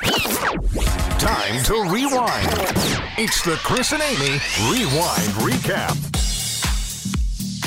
Time to rewind. It's the Chris and Amy Rewind Recap.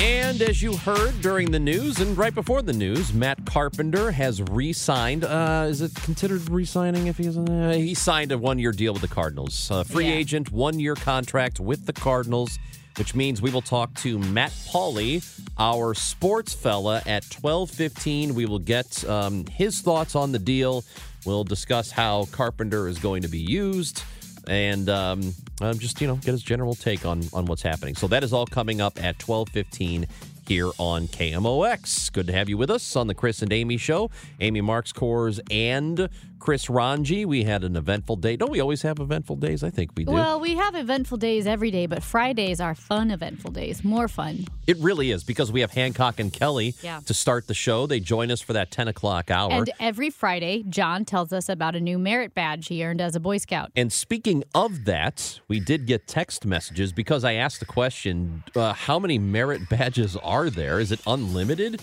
And as you heard during the news and right before the news, Matt Carpenter has re-signed. Uh, is it considered re-signing if he's uh, he signed a one-year deal with the Cardinals, uh, free Yeah. agent, one-year contract with the Cardinals, which means we will talk to Matt Pauley, our sports fella, at twelve fifteen. We will get um, his thoughts on the deal. We'll discuss how Carpenter is going to be used and um, um, just you know get his general take on on what's happening. So that is all coming up at twelve fifteen here on KMOX. Good to have you with us on the Chris and Amy show. Amy Marxkors and Chris Ranji. We had an eventful day. Don't we always have eventful days? I think we do. Well, we have eventful days every day, but Fridays are fun, eventful days. More fun. it really is because we have Hancock and Kelly Yeah. to start the show. They join us for that ten o'clock hour. And every Friday, John tells us about a new merit badge he earned as a Boy Scout. And speaking of that, we did get text messages because I asked the question, uh, how many merit badges are there? Is it unlimited?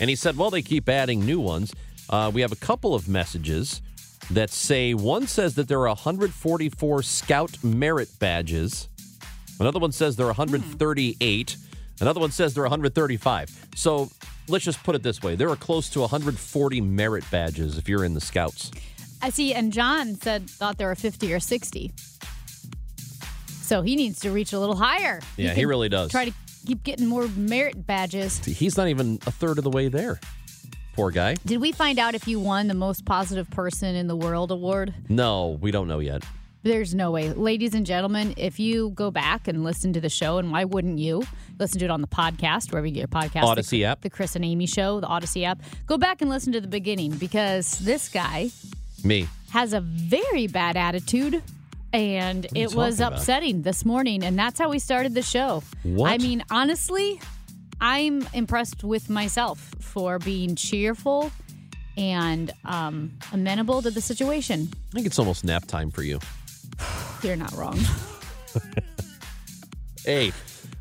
And he said, well, they keep adding new ones. Uh, we have a couple of messages that say one says that there are 144 Scout merit badges. Another one says there are 138. Another one says there are 135. So let's just put it this way there are close to 140 merit badges if you're in the Scouts. I see, and John said thought there were 50 or 60. So he needs to reach a little higher. Yeah, he can really does. Try to keep getting more merit badges. He's not even a third of the way there. Poor guy. Did we find out if you won the most positive person in the world award? No, we don't know yet. There's no way. Ladies and gentlemen, if you go back and listen to the show, and why wouldn't you? Listen to it on the podcast, wherever you get your podcast. Odyssey the, app. The Chris and Amy show, the Odyssey app. Go back and listen to the beginning because this guy Me. has a very bad attitude. And it was about? upsetting this morning. And that's how we started the show. What? I mean, honestly, I'm impressed with myself for being cheerful and um, amenable to the situation. I think it's almost nap time for you. You're not wrong. Hey,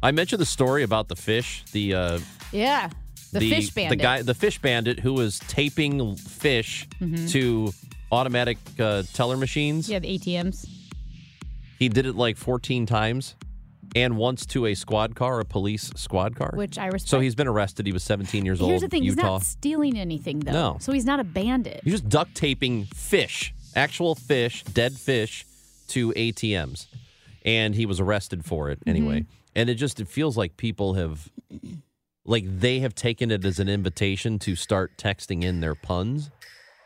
I mentioned the story about the fish, the uh, Yeah. The, fish bandit. the guy, the fish bandit who was taping fish Mhm. to automatic uh, teller machines. Yeah, the ATMs. He did it like 14 times, and once to a squad car, a police squad car. Which I respect. So he's been arrested. He was 17 years Here's old. the thing: he's Utah. not stealing anything, though. No. So he's not a bandit. He's just duct taping fish, actual fish, dead fish, to ATMs, and he was arrested for it anyway. Mm-hmm. And it just it feels like people have, like they have taken it as an invitation to start texting in their puns.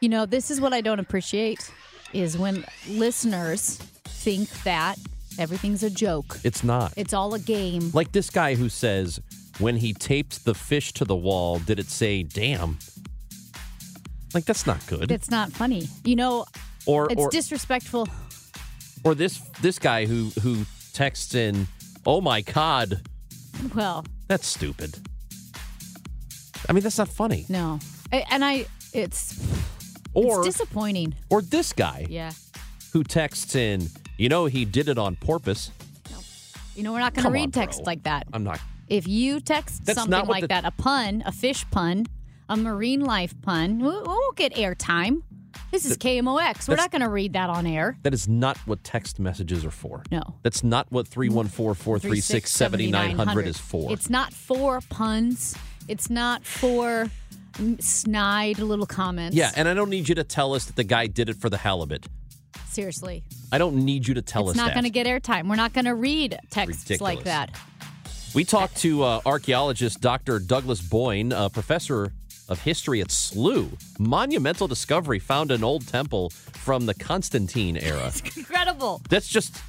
You know, this is what I don't appreciate: is when listeners think that everything's a joke. It's not. It's all a game. like this guy who says when he taped the fish to the wall, did it say "damn"? Like that's not good. It's not funny. You know, or it's or, disrespectful. or this this guy who who texts in, "Oh my god." Well, That's stupid. I mean, that's not funny. no, I- and I, it's Or it's disappointing. or this guy Yeah. Who texts in, you know, he did it on porpoise. You know, we're not going to on, read text like that. I'm not. If you text That's something like the- that, a pun, a fish pun, a marine life pun, we won't get airtime. This is KMOX. We're not going to read that on air. That is not what text messages are for. No. That's not what 314 436 7900 is for. It's not for puns. It's not for snide little comments. Yeah, and I don't need you to tell us that the guy did it for the halibut. Seriously, I don't need you to tell it's us It's not going to get airtime. We're not going to read texts like that. We talked to uh, archaeologist Dr. Douglas Boin, a professor of history at SLU. Monumental discovery found an old temple from the Constantine era. Incredible. That's just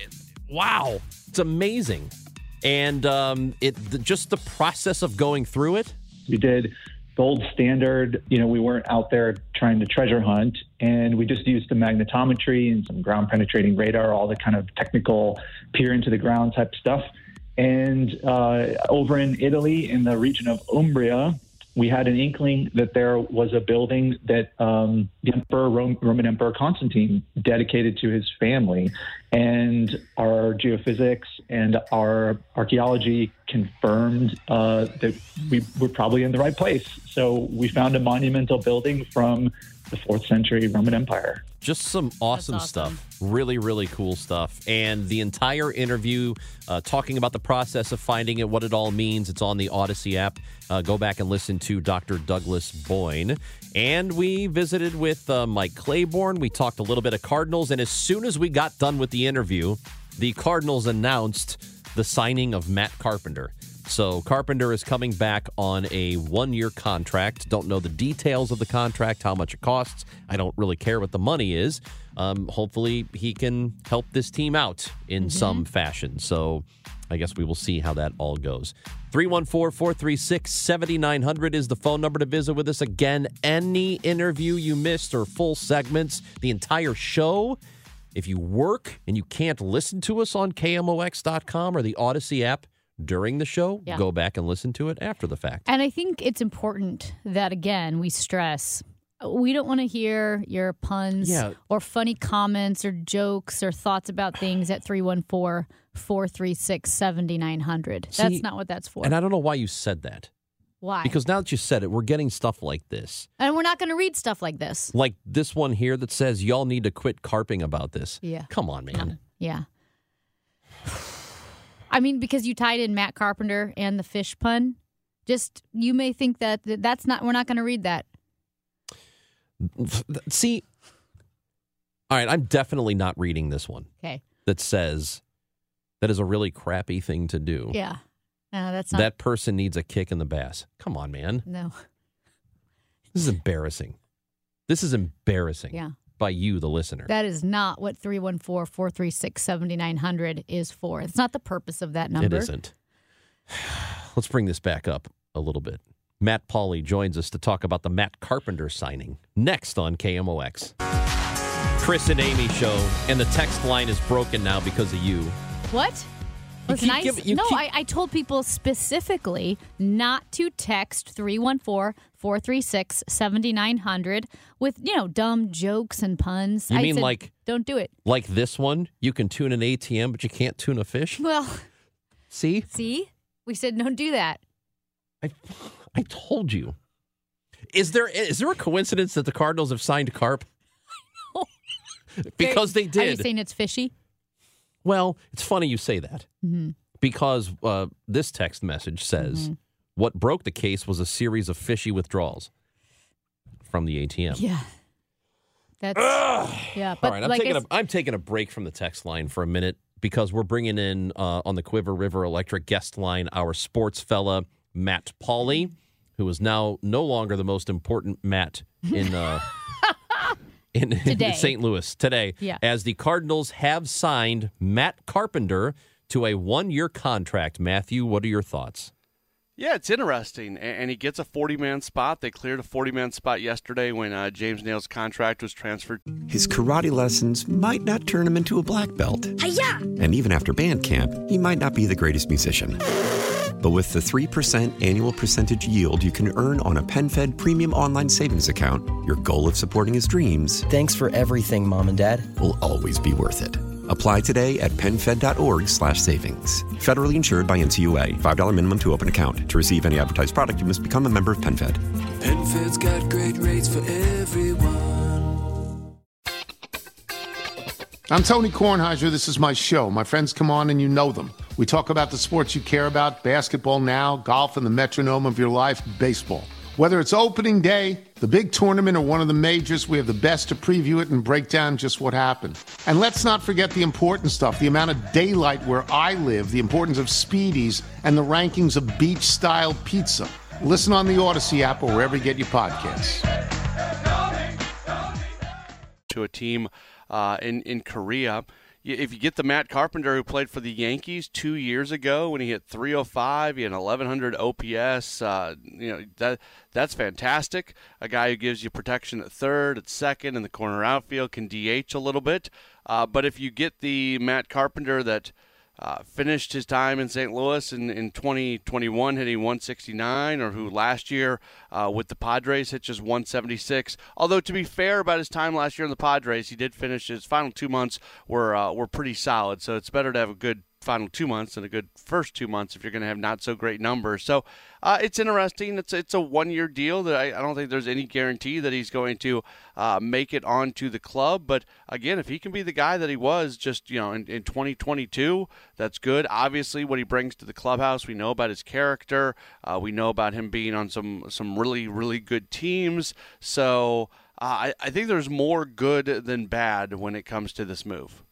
wow! It's amazing, and um, it the, just the process of going through it. We did gold standard. You know, we weren't out there trying to treasure hunt, and we just used some magnetometry and some ground penetrating radar, all the kind of technical peer into the ground type stuff. And uh, over in Italy, in the region of Umbria, we had an inkling that there was a building that um, the Emperor Rome, Roman Emperor Constantine dedicated to his family, and our geophysics and our archaeology confirmed uh, that we were probably in the right place. So we found a monumental building from the fourth century Roman Empire. Just some awesome, awesome. stuff. Really, really cool stuff. And the entire interview, uh, talking about the process of finding it, what it all means. It's on the Odyssey app. Uh, go back and listen to Dr. Douglas Boin. And we visited with uh, Mike Claiborne. We talked a little bit of Cardinals. And as soon as we got done with the interview, the Cardinals announced the signing of Matt Carpenter. So Carpenter is coming back on a one year contract. Don't know the details of the contract, how much it costs. I don't really care what the money is. Um, hopefully, he can help this team out in some fashion. So I guess we will see how that all goes. 314 436 7900 is the phone number to visit with us. Again, any interview you missed or full segments, the entire show. If you work and you can't listen to us on KMOX.com or the Odyssey app during the show, Yeah. go back and listen to it after the fact. And I think it's important that, again, we stress we don't want to hear your puns Yeah. or funny comments or jokes or thoughts about things at 314 436 7900. That's not what that's for. And I don't know why you said that. Why? Because now that you said it, we're getting stuff like this. and we're not going to read stuff like this. Like this one here that says, y'all need to quit carping about this. Yeah. Come on, man. Yeah. I mean, because you tied in Matt Carpenter and the fish pun, just you may think that that- that's not, we're not going to read that. See, all right, I'm definitely not reading this one Okay. that says that is a really crappy thing to do. Yeah. No, that's not. That person needs a kick in the bass. Come on, man. no. This is embarrassing. This is embarrassing Yeah. By you, the listener. That is not what 314 436 7900 is for. It's not the purpose of that number. It isn't. Let's bring this back up a little bit. Matt Pauley joins us to talk about the Matt Carpenter signing next on KMOX. Chris and Amy show, and the text line is broken now because of you. What? Listen, I, giving- no, keep- I, I told people specifically not to text 314 436 7900 with, you know, dumb jokes and puns. You I mean said, like- Don't do it. Like this one, you can tune an ATM, but you can't tune a fish. Well, See, see? We said don't do that. I, I told you. Is there is there a coincidence that the Cardinals have signed Carp? because they did. Are you saying it's fishy? Well, it's funny you say that Mm-hmm. because uh, this text message says what broke the case was a series of fishy withdrawals from the ATM. Yeah. That's, yeah. But All right, I'm like taking a I'm taking a break from the text line for a minute because we're bringing in uh, on the Cuivre River Electric guest line our sports fella Matt Pauley, who is now no longer the most important Matt in uh, in, in St. Louis today. Yeah. as the Cardinals have signed Matt Carpenter to a one year contract. Matthew, what are your thoughts? Yeah, it's interesting, and he gets a 40-man spot. They cleared a 40-man spot yesterday when uh, James Naile's contract was transferred. His karate lessons might not turn him into a black belt. And even after band camp, he might not be the greatest musician. But with the 3% annual percentage yield you can earn on a PenFed premium online savings account, your goal of supporting his dreams Thanks for everything, Mom and Dad. will always be worth it. Apply today at penfed.org slash savings. Federally insured by NCUA. $5 minimum to open account. To receive any advertised product, you must become a member of PenFed. PenFed's got great rates for everyone. I'm Tony Kornheiser. This is my show. My friends come on and you know them. We talk about the sports you care about basketball now, golf, and the metronome of your life, baseball. Whether it's opening day, the big tournament, or one of the majors, we have the best to preview it and break down just what happened. And let's not forget the important stuff the amount of daylight where I live, the importance of speedies, and the rankings of beach style pizza. Listen on the Odyssey app or wherever you get your podcasts. To a team uh, in in Korea. If you get the Matt Carpenter who played for the Yankees two years ago when he hit 305, he had 1100 OPS. Uh, you know that that's fantastic. A guy who gives you protection at third, at second, in the corner outfield can DH a little bit. Uh, but if you get the Matt Carpenter that uh, finished his time in St. Louis in, in 2021 hitting 169, or who last year uh, with the Padres hit just 176. Although to be fair about his time last year in the Padres, he did finish his final two months were uh, were pretty solid. So it's better to have a good final two months and a good first two months if you're going to have not so great numbers. So uh, it's interesting. It's it's a one year deal that I, I, don't think there's any guarantee that he's going to uh, make it onto the club. But again, if he can be the guy that he was just you know in, in 2022, that's good. Obviously, what he brings to the clubhouse, we know about his character. Uh, we know about him being on some some really really good teams. So. Uh, I, I think there's more good than bad when it comes to this move.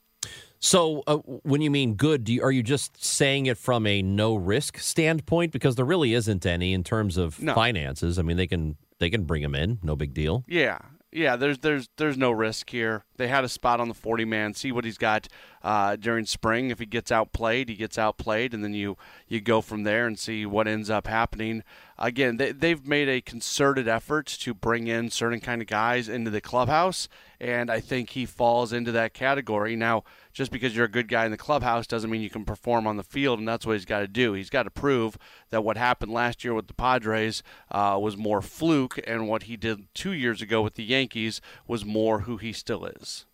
So, uh, when you mean good, you, are you just saying it from a no risk standpoint? Because there really isn't any in terms of no. finances. I mean, they can they can bring him in, no big deal. Yeah, yeah. There's there's there's no risk here. They had a spot on the 40 man. See what he's got uh, during spring. If he gets outplayed, he gets outplayed, and then you you go from there and see what ends up happening. Again, they, they've made a concerted effort to bring in certain kind of guys into the clubhouse, and I think he falls into that category now just because you're a good guy in the clubhouse doesn't mean you can perform on the field, and that's what he's got to do. He's got to prove that what happened last year with the Padres uh, was more fluke, and what he did two years ago with the Yankees was more who he still is.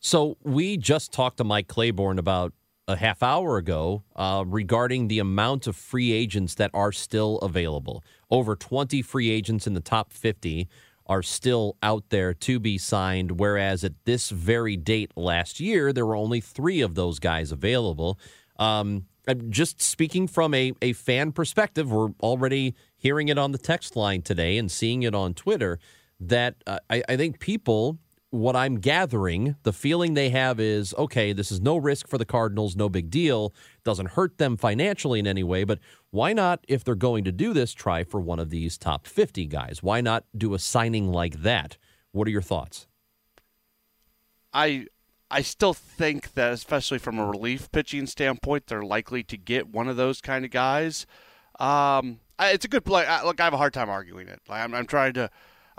So we just talked to Mike Claiborne about a half hour ago uh, regarding the amount of free agents that are still available. Over 20 free agents in the top 50 are still out there to be signed, whereas at this very date last year, there were only three of those guys available. Um, just speaking from a, a fan perspective, we're already hearing it on the text line today and seeing it on Twitter that uh, I, I think people what I'm gathering, the feeling they have is okay, this is no risk for the Cardinals, no big deal. Doesn't hurt them financially in any way, but why not, if they're going to do this, try for one of these top 50 guys? Why not do a signing like that? What are your thoughts? I I still think that, especially from a relief pitching standpoint, they're likely to get one of those kind of guys. Um, it's a good play. I, Look, I have a hard time arguing it. I'm, I'm trying to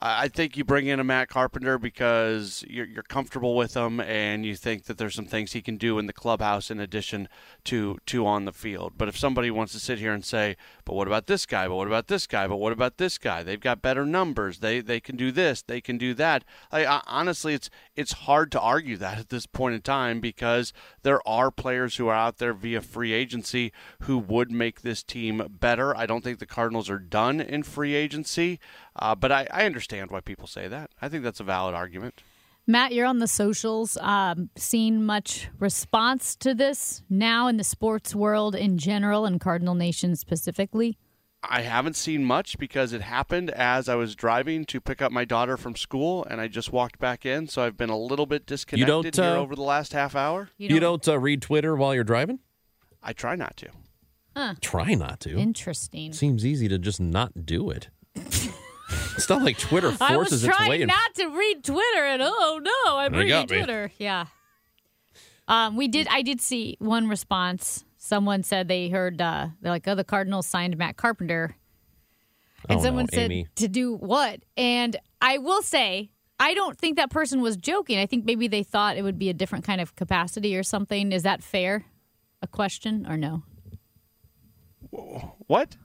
I think you bring in a Matt Carpenter because you're, you're, comfortable with him and you think that there's some things he can do in the clubhouse in addition to to on the field. But if somebody wants to sit here and say, "But what about this guy? But what about this guy? But what about this guy? They've got better numbers. They they can do this. They can do that." I, honestly, it's it's hard to argue that at this point in time because there are players who are out there via free agency who would make this team better. I don't think the Cardinals are done in free agency. Uh, but I, I understand why people say that. I think that's a valid argument. Matt, you're on the socials. Um, seen much response to this now in the sports world in general and Cardinal Nation specifically? I haven't seen much because it happened as I was driving to pick up my daughter from school, and I just walked back in. So I've been a little bit disconnected you don't, uh, here over the last half hour. You don't, you don't uh, read Twitter while you're driving? I try not to. Huh. Try not to. Interesting. Seems easy to just not do it. It's not like Twitter forces its way. I was trying not to read Twitter, and oh no, I'm reading Twitter. Yeah. Um, we did. I did see one response. Someone said they heard. Uh, they're like, "Oh, the Cardinals signed Matt Carpenter," and oh, someone no, said, Amy. "To do what?" And I will say, I don't think that person was joking. I think maybe they thought it would be a different kind of capacity or something. Is that fair? A question or no? What?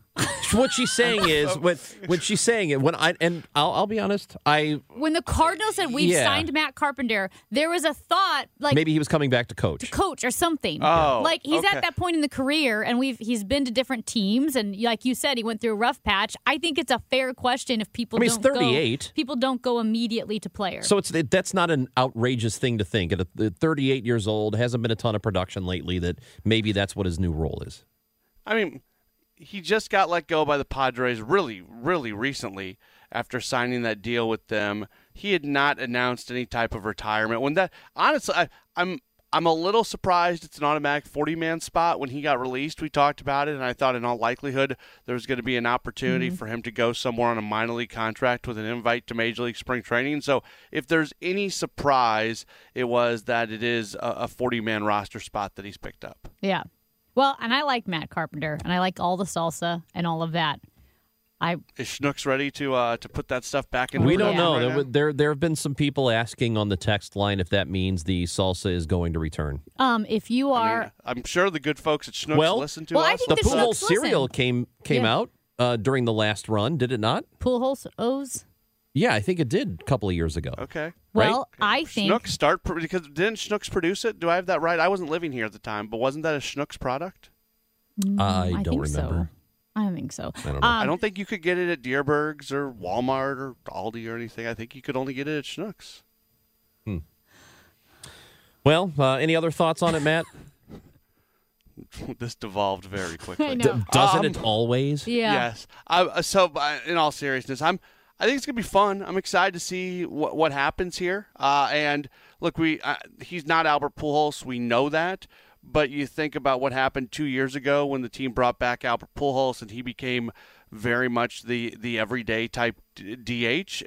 What she's saying is when when she's saying it when I and I'll, I'll be honest I when the Cardinals said we've Yeah. signed Matt Carpenter, there was a thought like maybe he was coming back to coach. coach or something. Oh, like he's okay. at that point in the career, and we've he's been to different teams, and like you said, he went through a rough patch. I think it's a fair question if people I mean, he's don't 38. go people don't go immediately to player. So it's it, that's not an outrageous thing to think. At a- at 38 years old, hasn't been a ton of production lately. That maybe that's what his new role is. I mean, he just got let go by the Padres really, really recently after signing that deal with them. He had not announced any type of retirement. When that, honestly, I, I'm. I'm a little surprised it's an automatic 40 man spot. When he got released, we talked about it, and I thought in all likelihood there was going to be an opportunity mm-hmm. for him to go somewhere on a minor league contract with an invite to Major League Spring Training. So if there's any surprise, it was that it is a 40 man roster spot that he's picked up. yeah. Well, and I like Matt Carpenter, and I like all the salsa and all of that. I Is Schnucks ready to uh, to put that stuff back in? We don't know. right There, there there have been some people asking on the text line if that means the salsa is going to return. um if you I are mean, I'm sure the good folks at Schnucks Well- listen to Well, I us. think The the pool Schnucks cereal listen. came came Yeah. out uh, during the last run, did it not? Pujols O's. Yeah, I think it did a couple of years ago. okay. Well, I think Schnucks start because didn't Schnucks produce it? Do I have that right? I wasn't living here at the time, but wasn't that a Schnucks product? I I don't think so. remember. I don't think so. I don't know. Um, I don't think you could get it at Dierbergs or Walmart or Aldi or anything. I think you could only get it at Schnucks. Hmm. Well, uh, any other thoughts on it, Matt? this devolved very quickly. I D- know. doesn't Um, it always? Yeah. Yes. I, uh, so, in all seriousness, I'm. I think it's gonna be fun. I'm excited to see what what happens here. Uh, and look, we uh, he's not Albert Pujols. We know that. But you think about what happened two years ago when the team brought back Albert Pujols and he became very much the the everyday type DH.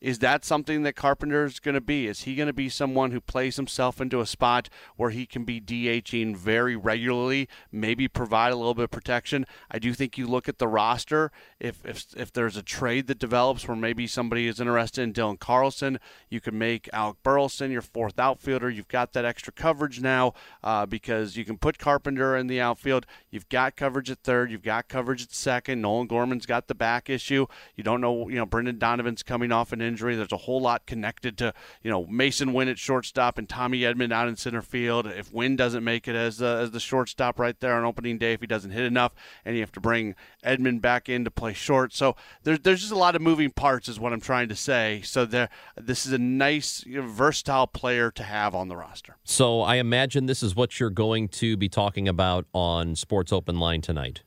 Is that something that Carpenter is going to be? Is he going to be someone who plays himself into a spot where he can be DHing very regularly, maybe provide a little bit of protection? I do think you look at the roster. If if if there's a trade that develops where maybe somebody is interested in Dylan Carlson, you can make Alec Burleson your fourth outfielder. You've got that extra coverage now uh, because you can put Carpenter in the outfield. You've got coverage at third. You've got coverage at second. Nolan Gorman's got the back issue. You don't know, you know, Brendan Donovan's coming off an injury. There's a whole lot connected to, you know, Masyn Winn at shortstop and Tommy Edman out in center field. If Winn doesn't make it as the, as the shortstop right there on opening day, if he doesn't hit enough, and you have to bring Edman back in to play short. So there's there's just a lot of moving parts, is what I'm trying to say. So there, this is a nice, you know, versatile player to have on the roster. So I imagine this is what you're going to be talking about on Sports Open Line tonight.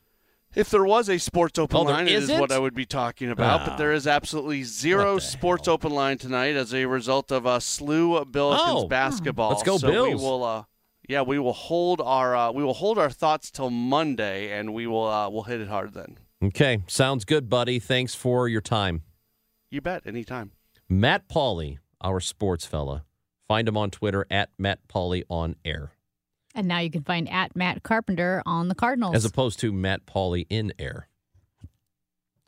If there was a sports open Oh, line, it is what I would be talking about. Ah. but there is absolutely zero sports hell? open line tonight as a result of a slew of Billikens Oh. basketball. Let's go so We will, uh, yeah, we will hold our uh, we will hold our thoughts till Monday, and we will uh, we'll hit it hard then. Okay, sounds good, buddy. Thanks for your time. You bet, anytime. Matt Pauley, our sports fella. Find him on Twitter at Matt Pauley on air, And now you can find at Matt Carpenter on the Cardinals. as opposed to Matt Pauley in air.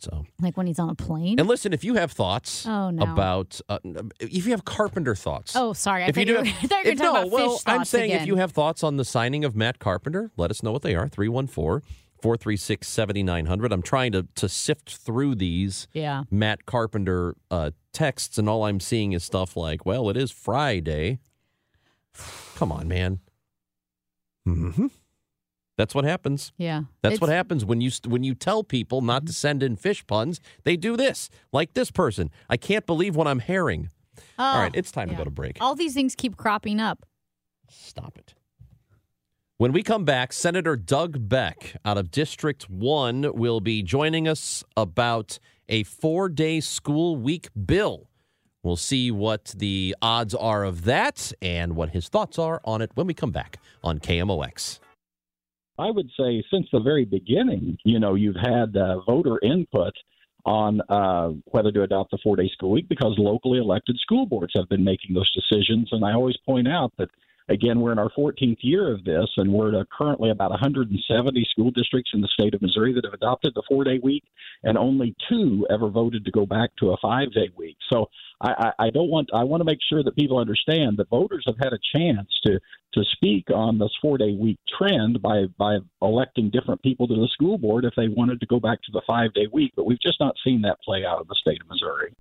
So, like when he's on a plane. and listen, if you have thoughts Oh, no. about, uh, if you have Carpenter thoughts, oh, sorry. I if you you, do, were, I thought you were if- no, about well, fish I'm saying again. if you have thoughts on the signing of Matt Carpenter, let us know what they are. 314 436 7900. I'm trying to, to sift through these yeah. Matt Carpenter uh, texts, and all I'm seeing is stuff like, well, it is Friday. Come on, man. Hmm That's what happens. Yeah. That's what happens when you when you tell people not to send in fish puns. They do this, like this person. I can't believe what I'm hearing. All right, Oh, it's time to go to break. All these things keep cropping up. Stop it. When we come back, Senator Doug Beck out of District 1 will be joining us about a four day school week bill. We'll see what the odds are of that and what his thoughts are on it when we come back on KMOX. I would say since the very beginning, you know, you've had uh, voter input on uh, whether to adopt the four day school week because locally elected school boards have been making those decisions. And I always point out that again, we're in our 14th year of this, and we're currently about 170 school districts in the state of Missouri that have adopted the four day week, and only two ever voted to go back to a five day week. So I, I, I don't want I want to make sure that people understand that voters have had a chance to to speak on this four day week trend by by electing different people to the school board if they wanted to go back to the five day week, but we've just not seen that play out in the state of Missouri.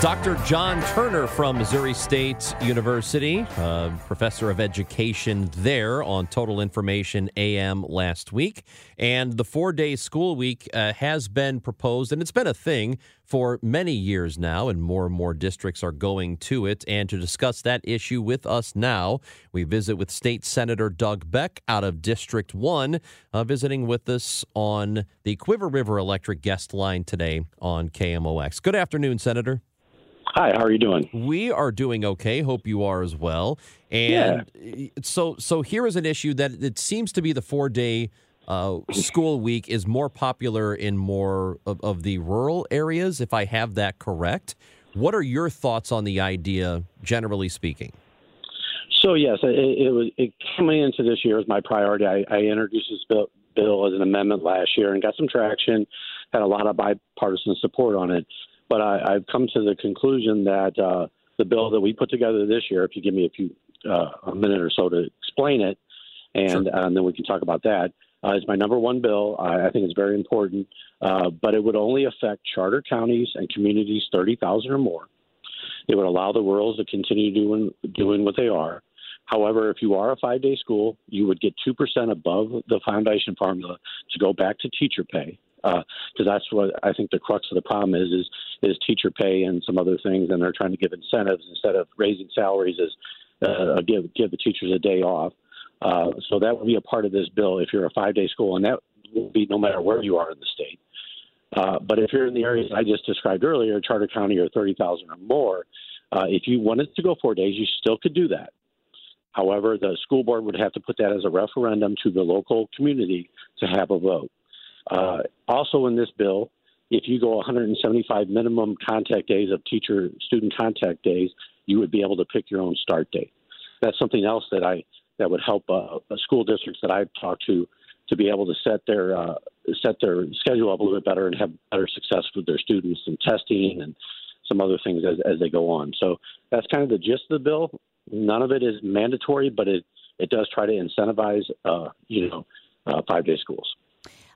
Dr. John Turner from Missouri State University, uh, professor of education there on Total Information AM last week. And the four day school week uh, has been proposed, and it's been a thing for many years now, and more and more districts are going to it. And to discuss that issue with us now, we visit with State Senator Doug Beck out of District 1, uh, visiting with us on the Cuivre River Electric guest line today on KMOX. Good afternoon, Senator. Hi, how are you doing? We are doing okay. Hope you are as well. And yeah. so, so here is an issue that it seems to be the four day uh, school week is more popular in more of, of, the rural areas, if I have that correct. What are your thoughts on the idea, generally speaking? So yes, it, it was it coming into this year as my priority. I, I introduced this bill, bill as an amendment last year and got some traction. Had a lot of bipartisan support on it. But I, I've come to the conclusion that uh, the bill that we put together this year, if you give me a few uh, a minute or so to explain it, and, sure. and then we can talk about that. Uh, it's my number one bill. I, I think it's very important, uh, but it would only affect charter counties and communities 30,000 or more. It would allow the rurals to continue doing doing what they are. However, if you are a five day school, you would get 2% above the foundation formula to go back to teacher pay because uh, that's what I think the crux of the problem is is is teacher pay and some other things, and they're trying to give incentives instead of raising salaries as uh, give give the teachers a day off. Uh, so that would be a part of this bill if you're a five day school, and that will be no matter where you are in the state. Uh, but if you're in the areas I just described earlier, Charter County or 30,000 or more, uh, if you wanted to go four days, you still could do that. However, the school board would have to put that as a referendum to the local community to have a vote. Uh, also, in this bill, if you go 175 minimum contact days of teacher student contact days, you would be able to pick your own start date. That's something else that I that would help uh, school districts that I've talked to to be able to set their uh, set their schedule up a little bit better and have better success with their students and testing and some other things as, as they go on. So that's kind of the gist of the bill. None of it is mandatory, but it it does try to incentivize uh, you know uh, five day schools.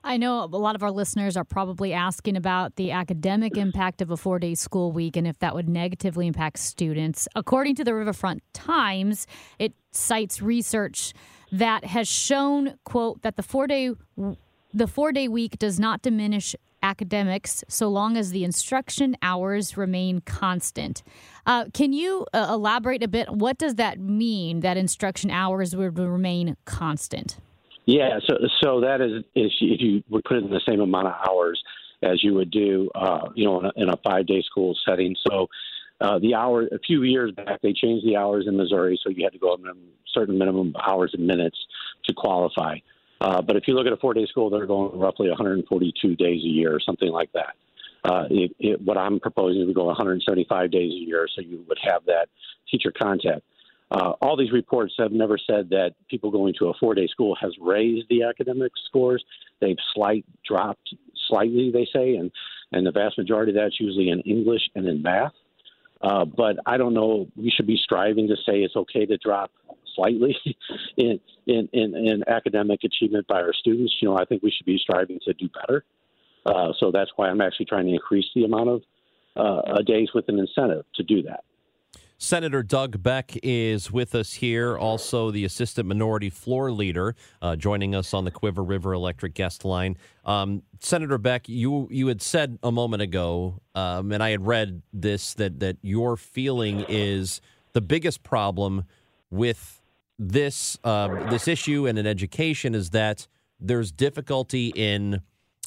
I know a lot of our listeners are probably asking about the academic impact of a four day school week and if that would negatively impact students. According to the Riverfront Times, it cites research that has shown, quote, that the four day the four day week does not diminish academics so long as the instruction hours remain constant. Uh, can you uh, elaborate a bit? What does that mean that instruction hours would remain constant? Yeah, so so that is if you would put in the same amount of hours as you would do, uh, you know, in a, in a five day school setting. So uh, the hour a few years back they changed the hours in Missouri, so you had to go a certain minimum hours and minutes to qualify. Uh, but if you look at a four day school, they're going roughly 142 days a year or something like that. Uh, it, it, what I'm proposing is we go 175 days a year, so you would have that teacher contact. Uh, all these reports have never said that people going to a four-day school has raised the academic scores. They've slight dropped slightly, they say, and and the vast majority of that's usually in English and in math. Uh, but I don't know. We should be striving to say it's okay to drop slightly in, in, in, in academic achievement by our students. You know, I think we should be striving to do better. Uh, so that's why I'm actually trying to increase the amount of uh, days with an incentive to do that. Senator Doug Beck is with us here, also the Assistant Minority Floor Leader, uh, joining us on the Cuivre River Electric guest line. Um, Senator Beck, you you had said a moment ago, um, and I had read this that that your feeling is the biggest problem with this uh, this issue and in education is that there's difficulty in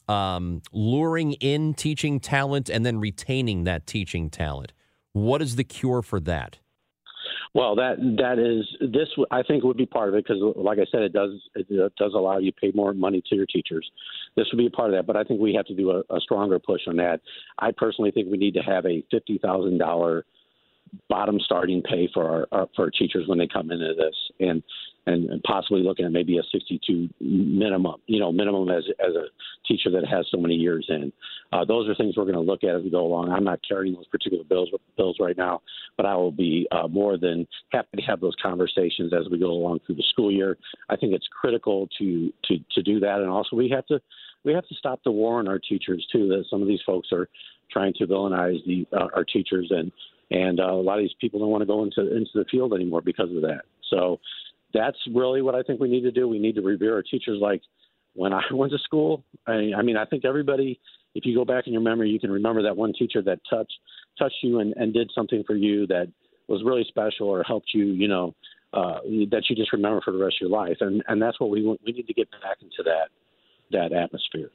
um, luring in teaching talent and then retaining that teaching talent. What is the cure for that? Well, that that is this. I think would be part of it because, like I said, it does it does allow you to pay more money to your teachers. This would be a part of that, but I think we have to do a, a stronger push on that. I personally think we need to have a fifty thousand dollar bottom starting pay for our, our for our teachers when they come into this, and and, possibly looking at maybe a 62 minimum, you know, minimum as as a teacher that has so many years in. Uh, those are things we're going to look at as we go along. I'm not carrying those particular bills bills right now, but I will be uh, more than happy to have those conversations as we go along through the school year. I think it's critical to to to do that, and also we have to we have to stop the war on our teachers too. That some of these folks are trying to villainize the uh, our teachers and and uh, a lot of these people don't want to go into into the field anymore because of that. So that's really what I think we need to do. We need to revere our teachers like when I went to school. I, I mean, I think everybody, if you go back in your memory, you can remember that one teacher that touched touched you and, and did something for you that was really special or helped you, you know, uh, that you just remember for the rest of your life. And and that's what we we need to get back into that that atmosphere.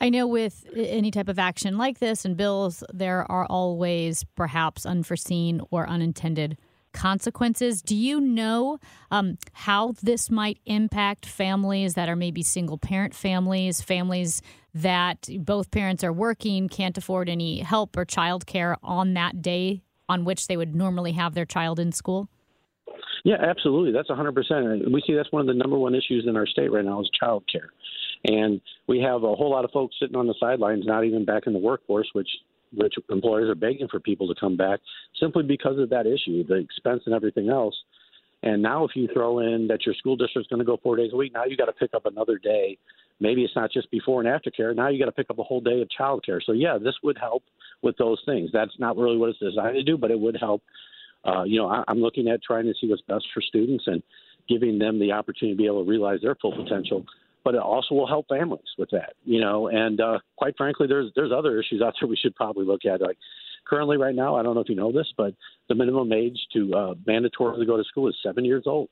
I know with any type of action like this and bills, there are always perhaps unforeseen or unintended consequences. Do you know um, how this might impact families that are maybe single parent families, families that both parents are working, can't afford any help or childcare on that day on which they would normally have their child in school? Yeah, absolutely. That's 100%. We see that's one of the number one issues in our state right now is childcare. And we have a whole lot of folks sitting on the sidelines, not even back in the workforce, which which employers are begging for people to come back simply because of that issue, the expense and everything else. And now, if you throw in that your school district's going to go four days a week, now you got to pick up another day. Maybe it's not just before and after care. Now you got to pick up a whole day of child care. So yeah, this would help with those things. That's not really what it's designed to do, but it would help. Uh, you know, I, I'm looking at trying to see what's best for students and giving them the opportunity to be able to realize their full potential but it also will help families with that, you know. And uh, quite frankly, there's there's other issues out there we should probably look at. Like currently, right now, I don't know if you know this, but the minimum age to uh, mandatorily go to school is seven years old.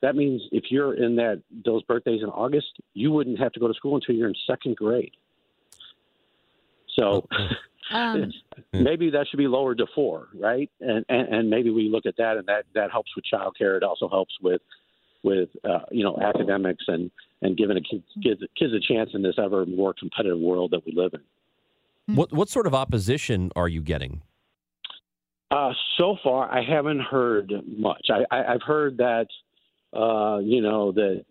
That means if you're in that those birthdays in August, you wouldn't have to go to school until you're in second grade. So. Um, maybe that should be lowered to four, right? And, and and maybe we look at that, and that that helps with childcare. It also helps with with uh, you know academics and and giving a kids, kids a chance in this ever more competitive world that we live in. What what sort of opposition are you getting? Uh, so far, I haven't heard much. I, I, I've heard that uh, you know that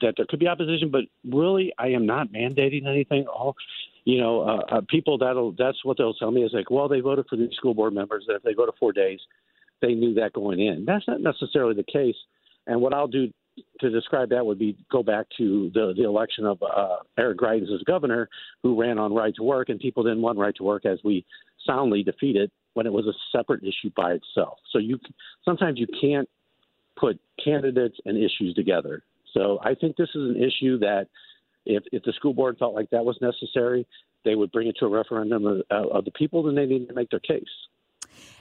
that there could be opposition, but really, I am not mandating anything. All you know, uh, uh, people that'll that's what they'll tell me is like, well, they voted for these school board members, and if they go to four days, they knew that going in. That's not necessarily the case. And what I'll do to describe that would be go back to the the election of uh, Eric Greitens as governor, who ran on right to work, and people didn't want right to work as we soundly defeated when it was a separate issue by itself. So you sometimes you can't put candidates and issues together. So I think this is an issue that if if the school board felt like that was necessary, they would bring it to a referendum of, of the people, then they need to make their case.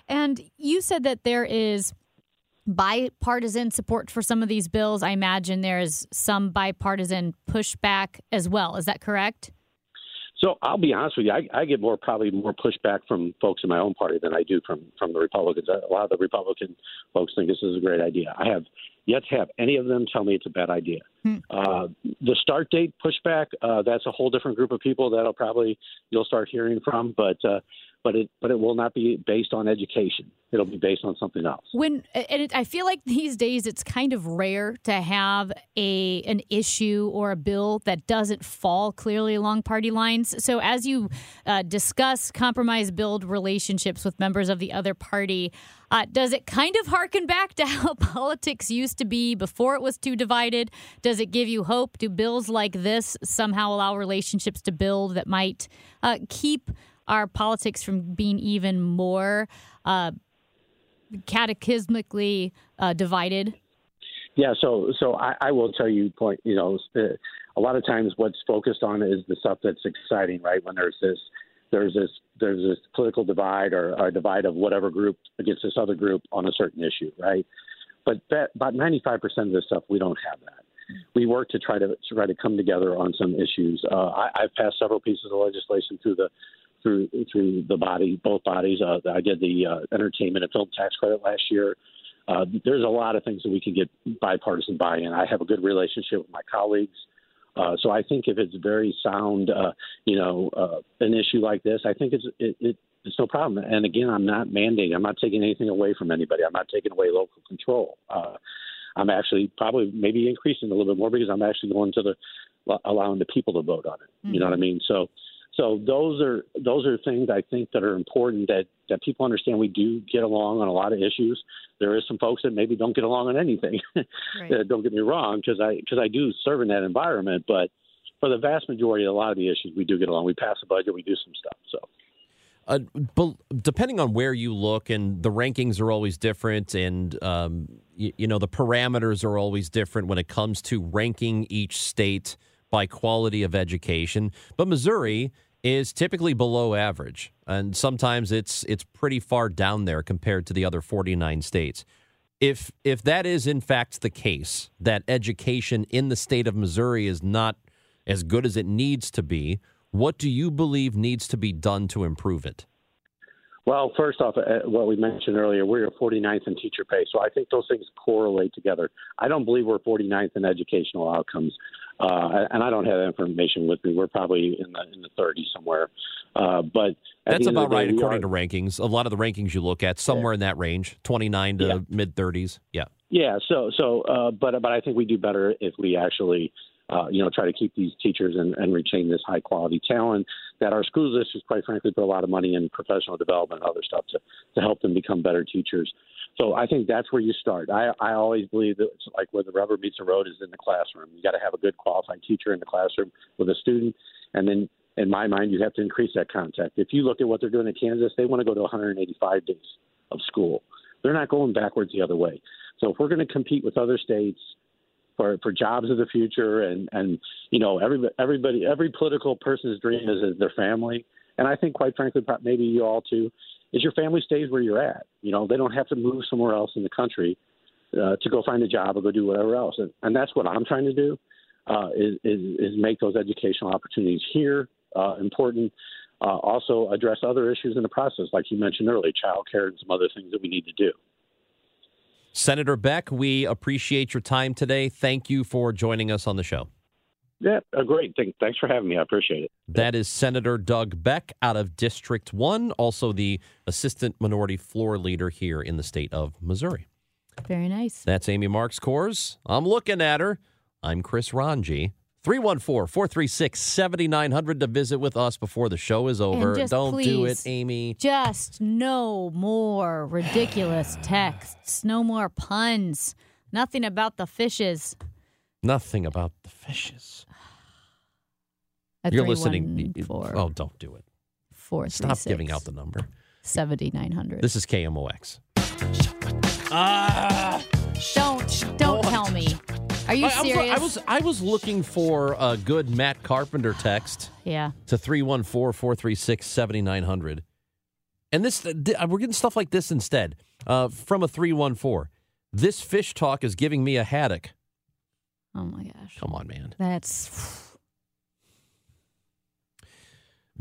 And you said that there is bipartisan support for some of these bills. I imagine there's some bipartisan pushback as well. Is that correct? So I'll be honest with you. I, I get more probably more pushback from folks in my own party than I do from from the Republicans. A lot of the Republican folks think this is a great idea. I have yet to have any of them tell me it's a bad idea. Uh, the start date pushback, uh, that's a whole different group of people that'll probably you'll start hearing from. But uh, but it but it will not be based on education. It'll be based on something else. When and it, I feel like these days it's kind of rare to have a an issue or a bill that doesn't fall clearly along party lines. So as you uh, discuss compromise, build relationships with members of the other party. Uh, does it kind of harken back to how politics used to be before it was too divided? Does it give you hope? Do bills like this somehow allow relationships to build that might uh, keep our politics from being even more uh, cataclysmically uh, divided? Yeah, so so I, I, will tell you, point you know, a lot of times what's focused on is the stuff that's exciting, right? When there's this there's this there's this political divide or a divide of whatever group against this other group on a certain issue, right? But that, about 95% of this stuff we don't have that. We work to try to try to come together on some issues. Uh, I, I've passed several pieces of legislation through the through through the body, both bodies. Uh, I did the uh, entertainment and film tax credit last year. uh, there's a lot of things that we can get bipartisan buy-in. I have a good relationship with my colleagues. Uh, so I think if it's very sound, uh, you know, uh, an issue like this, I think it's it, it, it's no problem. And again, I'm not mandating. I'm not taking anything away from anybody. I'm not taking away local control. Uh, I'm actually probably maybe increasing a little bit more because I'm actually going to the allowing the people to vote on it. Mm-hmm. You know what I mean? So so those are those are things I think that are important that that people understand. We do get along on a lot of issues. There is some folks that maybe don't get along on anything. Right. don't get me wrong, because I because I do serve in that environment, but for the vast majority of a lot of the issues, we do get along. We pass a budget, we do some stuff. So. Uh, depending on where you look, and the rankings are always different, and um, you, you know the parameters are always different when it comes to ranking each state by quality of education. But Missouri is typically below average, and sometimes it's it's pretty far down there compared to the other 49 states. If if that is in fact the case, that education in the state of Missouri is not as good as it needs to be, what do you believe needs to be done to improve it? Well, first off, uh, what we mentioned earlier, we're 49th in teacher pay, so I think those things correlate together. I don't believe we're 49th in educational outcomes, uh, and I don't have that information with me. We're probably in the in the 30s somewhere, uh, but that's about right according are, to rankings. A lot of the rankings you look at, somewhere yeah. in that range, 29 to yeah. mid 30s. Yeah. Yeah. So so, uh, but but I think we do better if we actually uh, you know, try to keep these teachers and, and retain this high quality talent that our school districts, quite frankly, put a lot of money in professional development and other stuff to, to help them become better teachers. So I think that's where you start. I, I always believe that it's like where the rubber meets the road is in the classroom. You got to have a good qualified teacher in the classroom with a student, and then in my mind, you have to increase that contact. If you look at what they're doing in Kansas, they want to go to 185 days of school. They're not going backwards the other way. So if we're going to compete with other states for for jobs of the future, and and you know everybody everybody every political person's dream is, is their family, and I think quite frankly maybe you all too is your family stays where you're at. You know they don't have to move somewhere else in the country uh, to go find a job or go do whatever else, and, and that's what I'm trying to do uh, is, is is make those educational opportunities here uh, important. Uh, also address other issues in the process, like you mentioned earlier, child care and some other things that we need to do. Senator Beck, we appreciate your time today. Thank you for joining us on the show. Yeah, uh, great. Thanks for having me. I appreciate it. That is Senator Doug Beck out of District 1, also the Assistant Minority Floor Leader here in the state of Missouri. Very nice. That's Amy Marxkors. I'm looking at her. I'm Chris Ranji. 314 436 7900 to visit with us before the show is over. Don't please, do it, Amy. Just no more ridiculous texts, no more puns, nothing about the fishes. Nothing about the fishes. A You're listening. Four, oh, don't do it. Four, Stop giving out the number. 7900. This is KMOX. Ah! Don't, don't tell me. Are you I, serious? I was, I was looking for a good Matt Carpenter text. Yeah. To 314 436 7900. And this, we're getting stuff like this instead uh, from a 314. This fish talk is giving me a haddock. Oh my gosh. Come on, man. That's.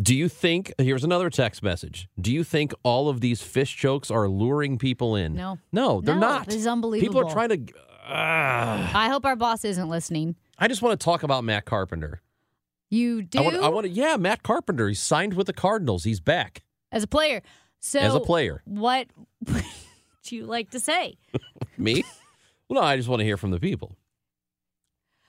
Do you think, here's another text message. Do you think all of these fish jokes are luring people in? No. No, they're no, not. Is unbelievable. People are trying to I hope our boss isn't listening. I just want to talk about Matt Carpenter. You do? I want, I want to, yeah, Matt Carpenter. He's signed with the Cardinals. He's back. As a player. So As a player. What would you like to say? Me? Well, no, I just want to hear from the people.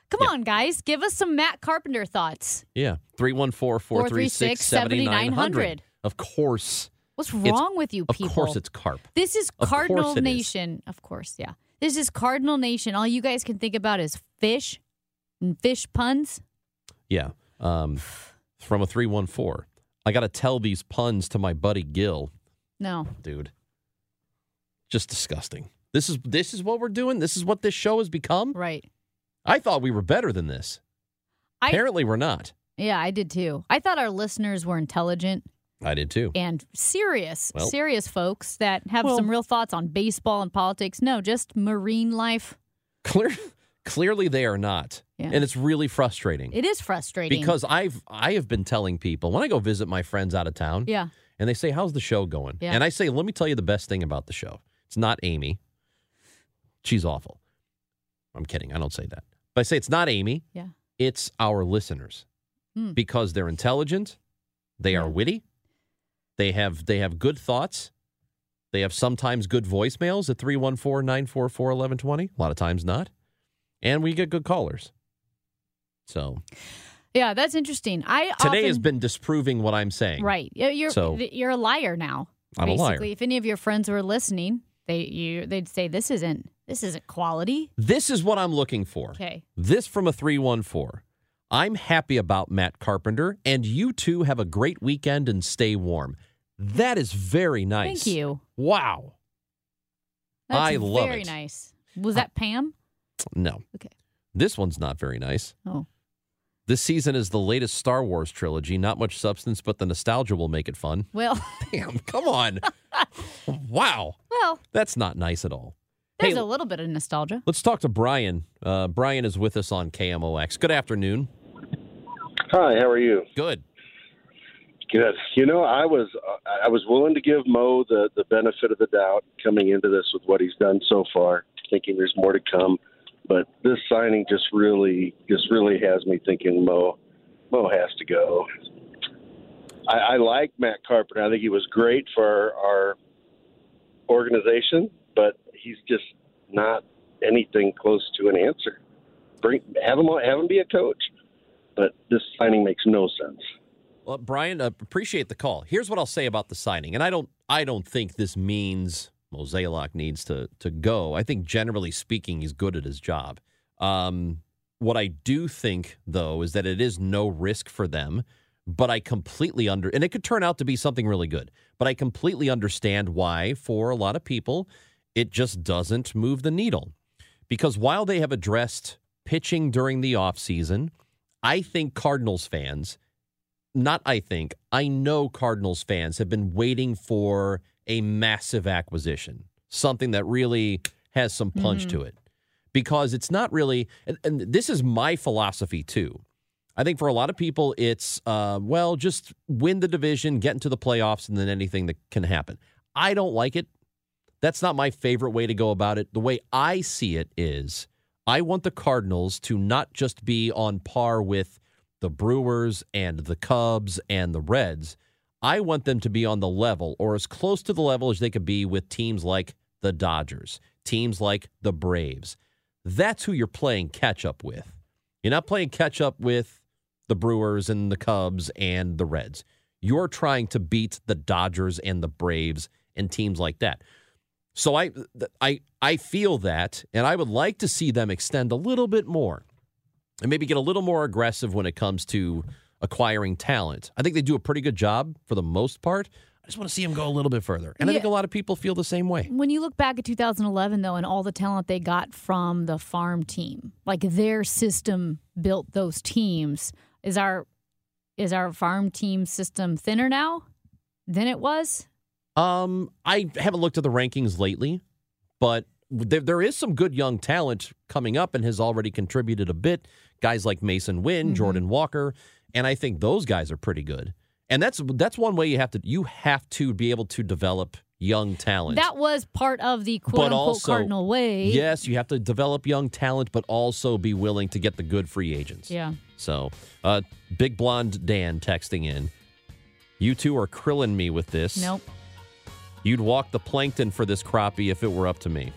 Come yeah. on, guys. Give us some Matt Carpenter thoughts. Yeah. 314 436 7900. Of course. What's wrong with you people? Of course it's carp. This is Cardinal Nation. Is. Of course, yeah. This is Cardinal Nation. All you guys can think about is fish and fish puns. Yeah. Um, from a 314. I got to tell these puns to my buddy Gil. No. Dude. Just disgusting. This is this is what we're doing. This is what this show has become. Right. I thought we were better than this. I, Apparently we're not. Yeah, I did too. I thought our listeners were intelligent. I did too. And serious, well, serious folks that have well, some real thoughts on baseball and politics. No, just marine life. Clear, clearly, they are not. Yeah. And it's really frustrating. It is frustrating because I've I have been telling people when I go visit my friends out of town. Yeah. And they say, "How's the show going?" Yeah. And I say, "Let me tell you the best thing about the show. It's not Amy. She's awful. I'm kidding. I don't say that. But I say it's not Amy. Yeah. It's our listeners Hmm. because they're intelligent, they are witty, they have they have good thoughts, they have sometimes good voicemails at 314-944-1120, a lot of times not. And we get good callers. So Yeah, that's interesting. I today often, has been disproving what I'm saying. right. You're So- you're a liar now. I'm a liar. If any of your friends were listening, they you they'd say this isn't this isn't quality. This is what I'm looking for. Okay. This from a 314. I'm happy about Matt Carpenter, and you two have a great weekend and stay warm. That is very nice. Thank you. Wow. That's I love very it. Very nice. Was that Pam? No. Okay. This one's not very nice. Oh. This season is the latest Star Wars trilogy. Not much substance, but the nostalgia will make it fun. Well, Damn, come on. wow. well, That's not nice at all. there's Hey, a little bit of nostalgia. let's talk to Brian. Uh, Brian is with us on KMOX. Good afternoon. Hi, how are you? Good. Good. You know, I was uh, I was willing to give Mo the the benefit of the doubt coming into this with what he's done so far, thinking there's more to come. But this signing just really just really has me thinking Mo Mo has to go. I, I like Matt Carpenter. I think he was great for our, our organization, but he's just not anything close to an answer. Bring have him have him be a coach, but this signing makes no sense. Well, Brian, uh, appreciate the call. Here's what I'll say about the signing, and I don't, I don't think this means Mozeliak needs to to go. I think generally speaking, he's good at his job. Um, what I do think, though, is that it is no risk for them. But I completely under, and it could turn out to be something really good. But I completely understand why, for a lot of people, it just doesn't move the needle. Because while they have addressed pitching during the offseason, I think Cardinals fans not I think, I know Cardinals fans have been waiting for a massive acquisition, something that really has some punch Mhm. to it. Because it's not really, and, and this is my philosophy too. I think for a lot of people, it's, uh, well, just win the division, get into the playoffs, and then anything that can happen. I don't like it. That's not my favorite way to go about it. The way I see it is I want the Cardinals to not just be on par with the Brewers and the Cubs and the Reds. I want them to be on the level or as close to the level as they could be with teams like the Dodgers, teams like the Braves. That's who you're playing catch up with. You're not playing catch up with the Brewers and the Cubs and the Reds. You're trying to beat the Dodgers and the Braves and teams like that. So I I I feel that and I would like to see them extend a little bit more and maybe get a little more aggressive when it comes to acquiring talent. I think they do a pretty good job for the most part. I just want to see them go a little bit further. And I think a lot of people feel the same way. When you look back at 2011, though, and all the talent they got from the farm team, like their system built those teams. Is our is our farm team system thinner now than it was? Um, I haven't looked at the rankings lately, but there, there is some good young talent coming up and has already contributed a bit. Guys like Masyn Winn, Jordan Walker, and I think those guys are pretty good. And that's that's one way you have to you have to be able to develop young talent. That was part of the quote but unquote also, cardinal way. Yes, you have to develop young talent, but also be willing to get the good free agents. Yeah. So, uh, Big Blonde Dan texting in. You two are krilling me with this. Nope. You'd walk the plankton for this crappie if it were up to me.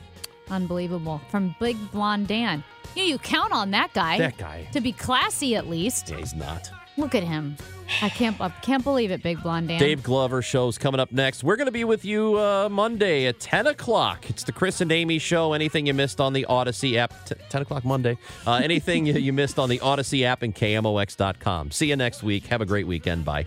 Unbelievable. From Big Blonde Dan. You, you count on that guy. That guy. To be classy at least. Yeah, he's not. Look at him. I can't I can't believe it, Big Blonde Dan. Dave Glover show's coming up next. We're going to be with you uh, Monday at 10 o'clock. It's the Chris and Amy show. Anything you missed on the Audacy app, t- 10 o'clock Monday. Uh, anything you, you missed on the Audacy app and KMOX.com. See you next week. Have a great weekend. Bye.